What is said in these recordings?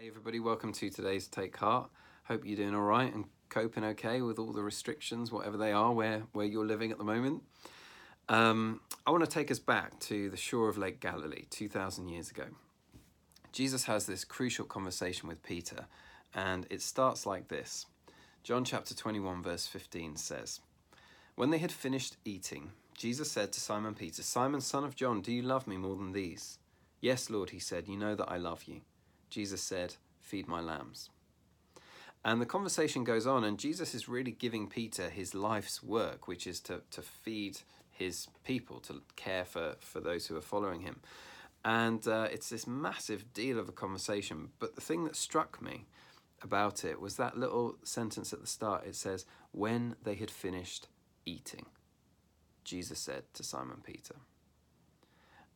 Hey everybody, welcome to today's Take Heart. Hope you're doing all right and coping okay with all the restrictions, whatever they are, where, where you're living at the moment. Um, I want to take us back to the shore of Lake Galilee 2,000 years ago. Jesus has this crucial conversation with Peter, and it starts like this John chapter 21, verse 15 says, When they had finished eating, Jesus said to Simon Peter, Simon, son of John, do you love me more than these? Yes, Lord, he said, you know that I love you. Jesus said, Feed my lambs. And the conversation goes on, and Jesus is really giving Peter his life's work, which is to, to feed his people, to care for, for those who are following him. And uh, it's this massive deal of a conversation. But the thing that struck me about it was that little sentence at the start. It says, When they had finished eating, Jesus said to Simon Peter.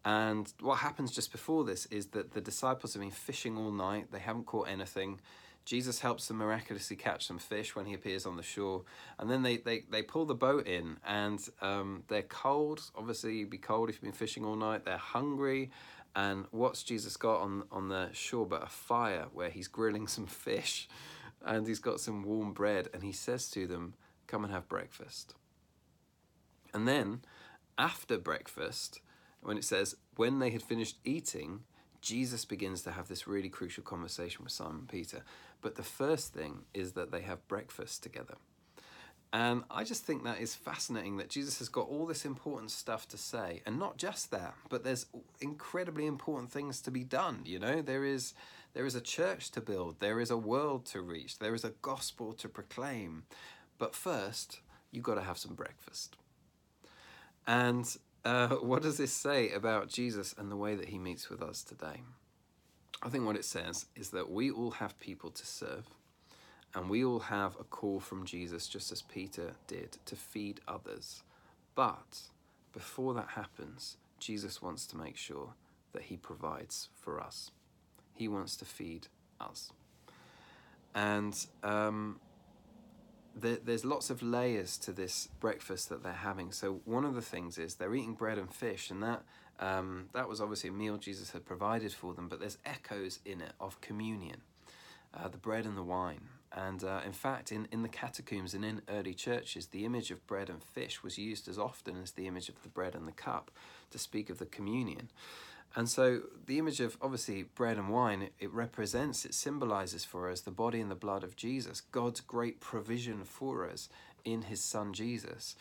And what happens just before this is that the disciples have been fishing all night, they haven't caught anything. Jesus helps them miraculously catch some fish when he appears on the shore. And then they, they, they pull the boat in and um, they're cold. Obviously, you'd be cold if you've been fishing all night. They're hungry. And what's Jesus got on, on the shore but a fire where he's grilling some fish and he's got some warm bread. And he says to them, Come and have breakfast. And then after breakfast, when it says, when they had finished eating, Jesus begins to have this really crucial conversation with Simon Peter. But the first thing is that they have breakfast together. And I just think that is fascinating that Jesus has got all this important stuff to say. And not just that, but there's incredibly important things to be done. You know, there is there is a church to build, there is a world to reach, there is a gospel to proclaim. But first, you've got to have some breakfast. And uh, what does this say about Jesus and the way that he meets with us today? I think what it says is that we all have people to serve, and we all have a call from Jesus, just as Peter did, to feed others. But before that happens, Jesus wants to make sure that he provides for us. He wants to feed us. And um, there, there's lots of layers to this breakfast that they're having. So one of the things is they're eating bread and fish, and that um, that was obviously a meal Jesus had provided for them. But there's echoes in it of communion, uh, the bread and the wine. And uh, in fact, in, in the catacombs and in early churches, the image of bread and fish was used as often as the image of the bread and the cup to speak of the communion. And so the image of obviously bread and wine, it, represents, it symbolizes for us the body and the blood of Jesus, God's great provision for us in his son Jesus.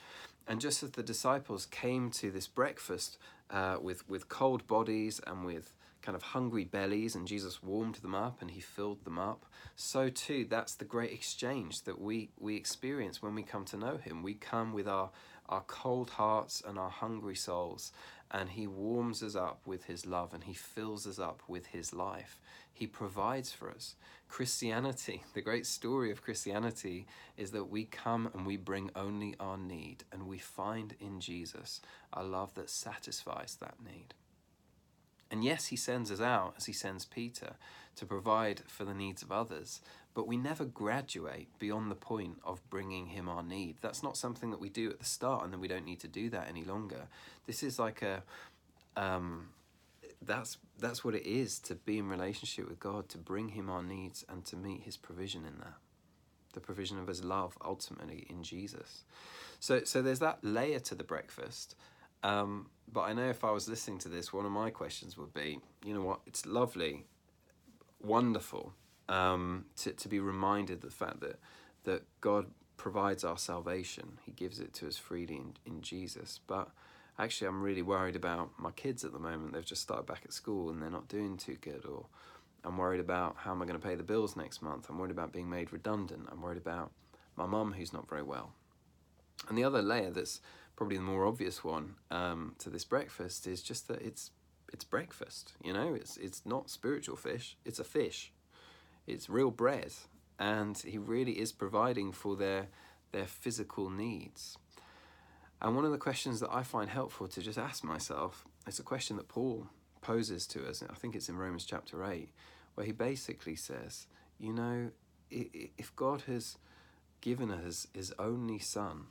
And just as the disciples came to this breakfast uh, with, with cold bodies and with kind of hungry bellies, and Jesus warmed them up and he filled them up, so too that's the great exchange that we, we experience when we come to know him. We come with our, our cold hearts and our hungry souls and he warms us up with his love and he fills us up with his life. He provides for us. Christianity, the great story of Christianity, is that we come and we bring only our need and we find in Jesus a love that satisfies that need. And yes, he sends us out as he sends Peter to provide for the needs of others, but we never graduate beyond the point of bringing him our need. That's not something that we do at the start and then we don't need to do that any longer. This is like a um, that's that's what it is to be in relationship with God, to bring him our needs and to meet his provision in that. The provision of his love ultimately in Jesus. So so there's that layer to the breakfast. Um, but I know if I was listening to this, one of my questions would be, you know what, it's lovely, wonderful um, to, to be reminded of the fact that, that God provides our salvation. He gives it to us freely in, in Jesus. But actually, I'm really worried about my kids at the moment. They've just started back at school and they're not doing too good. Or I'm worried about how am I going to pay the bills next month. I'm worried about being made redundant. I'm worried about my mum who's not very well. And the other layer that's probably the more obvious one um, to this breakfast is just that it's it's breakfast. You know, it's it's not spiritual fish. It's a fish it's real bread, and He really is providing for their their physical needs. And one of the questions that I find helpful to just ask myself is a question that Paul poses to us. I think it's in Romans chapter 8, where he basically says, You know, if God has given us his only Son,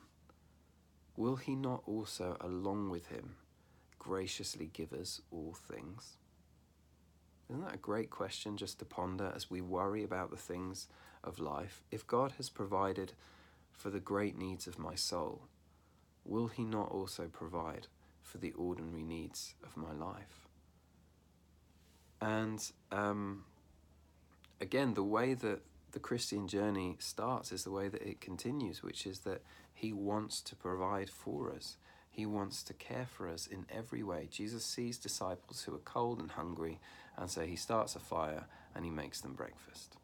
will he not also, along with him, graciously give us all things? Isn't that a great question just to ponder as we worry about the things of life? If God has provided for the great needs of my soul, will He not also provide for the ordinary needs of my life? And um, again, the way that the Christian journey starts is the way that it continues, which is that He wants to provide for us. He wants to care for us in every way. Jesus sees disciples who are cold and hungry, and so He starts a fire and He makes them breakfast.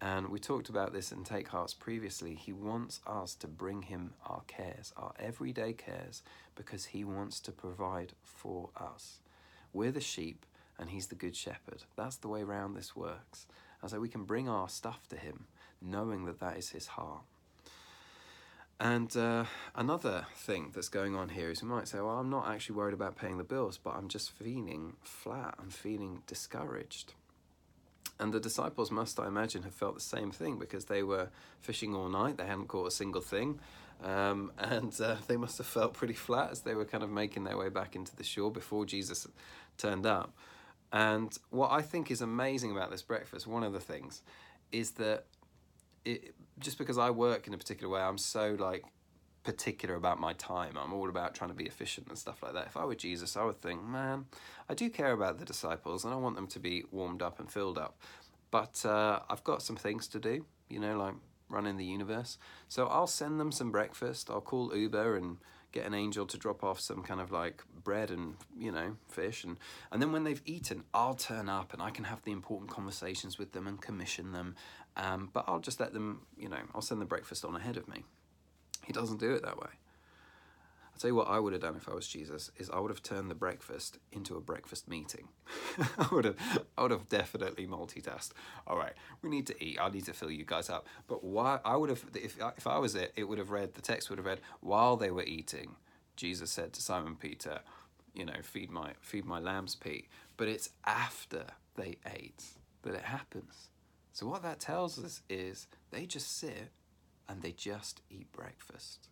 And we talked about this in Take Hearts previously. He wants us to bring Him our cares, our everyday cares, because He wants to provide for us. We're the sheep, and He's the Good Shepherd. That's the way round this works. And so we can bring our stuff to Him, knowing that that is His heart. And uh, another thing that's going on here is we might say, well, I'm not actually worried about paying the bills, but I'm just feeling flat. I'm feeling discouraged. And the disciples must, I imagine, have felt the same thing because they were fishing all night. They hadn't caught a single thing. Um, and uh, they must have felt pretty flat as they were kind of making their way back into the shore before Jesus turned up. And what I think is amazing about this breakfast, one of the things, is that it, just because I work in a particular way, I'm so like particular about my time. I'm all about trying to be efficient and stuff like that. If I were Jesus, I would think, man, I do care about the disciples and I want them to be warmed up and filled up. But uh, I've got some things to do, you know, like running the universe. So I'll send them some breakfast. I'll call Uber and get an angel to drop off some kind of like bread and you know fish and and then when they've eaten i'll turn up and i can have the important conversations with them and commission them um, but i'll just let them you know i'll send the breakfast on ahead of me. He doesn't do it that way I'll tell you what I would have done if I was Jesus is I would have turned the breakfast into a breakfast meeting. I would have I would have definitely multitasked. All right, we need to eat. I need to fill you guys up. But why I would have if if I was it, it would have read the text would have read while they were eating, Jesus said to Simon Peter, you know, feed my feed my lambs, Pete. But it's after they ate that it happens. So what that tells us is they just sit and they just eat breakfast.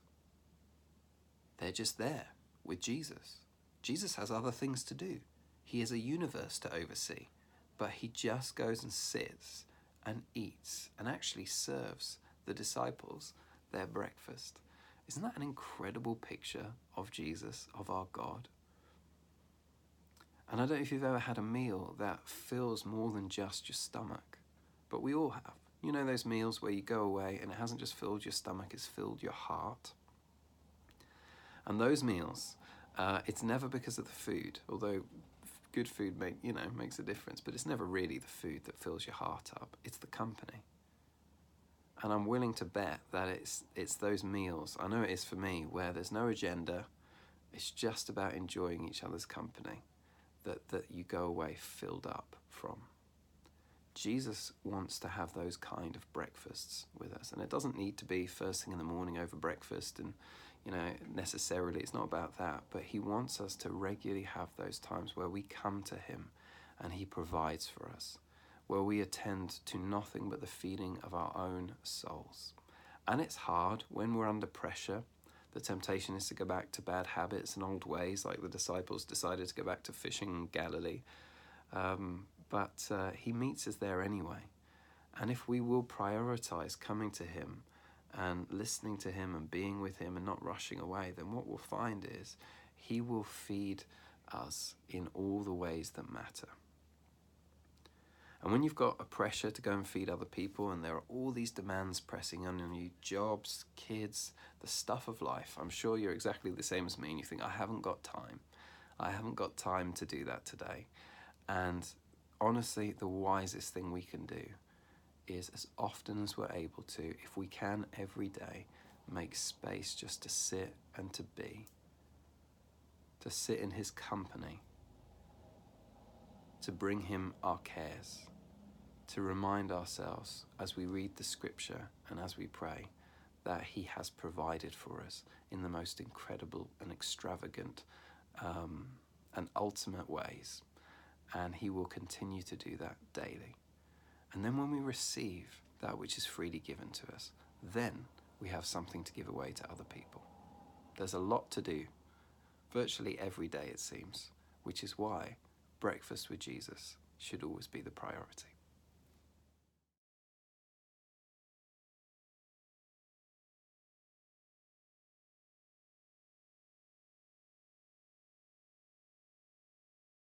They're just there with Jesus. Jesus has other things to do. He has a universe to oversee, but he just goes and sits and eats and actually serves the disciples their breakfast. Isn't that an incredible picture of Jesus, of our God? And I don't know if you've ever had a meal that fills more than just your stomach, but we all have. You know those meals where you go away and it hasn't just filled your stomach, it's filled your heart. And those meals, uh, it's never because of the food, although good food make you know makes a difference, but it's never really the food that fills your heart up. It's the company. And I'm willing to bet that it's it's those meals. I know it is for me where there's no agenda. It's just about enjoying each other's company that, that you go away filled up from. Jesus wants to have those kind of breakfasts with us. And it doesn't need to be first thing in the morning over breakfast and you know, necessarily. It's not about that. But He wants us to regularly have those times where we come to Him and He provides for us, where we attend to nothing but the feeding of our own souls. And it's hard when we're under pressure. The temptation is to go back to bad habits and old ways, like the disciples decided to go back to fishing in Galilee. Um, but uh, He meets us there anyway. And if we will prioritize coming to Him, and listening to Him and being with Him and not rushing away, then what we'll find is He will feed us in all the ways that matter. And when you've got a pressure to go and feed other people, and there are all these demands pressing on you jobs, kids, the stuff of life I'm sure you're exactly the same as me, and you think, I haven't got time. I haven't got time to do that today. And honestly, the wisest thing we can do is as often as we're able to, if we can every day, make space just to sit and to be, to sit in His company, to bring Him our cares, to remind ourselves as we read the scripture and as we pray that He has provided for us in the most incredible and extravagant um, and ultimate ways. And He will continue to do that daily. And then when we receive that which is freely given to us, then we have something to give away to other people. There's a lot to do, virtually every day it seems, which is why breakfast with Jesus should always be the priority.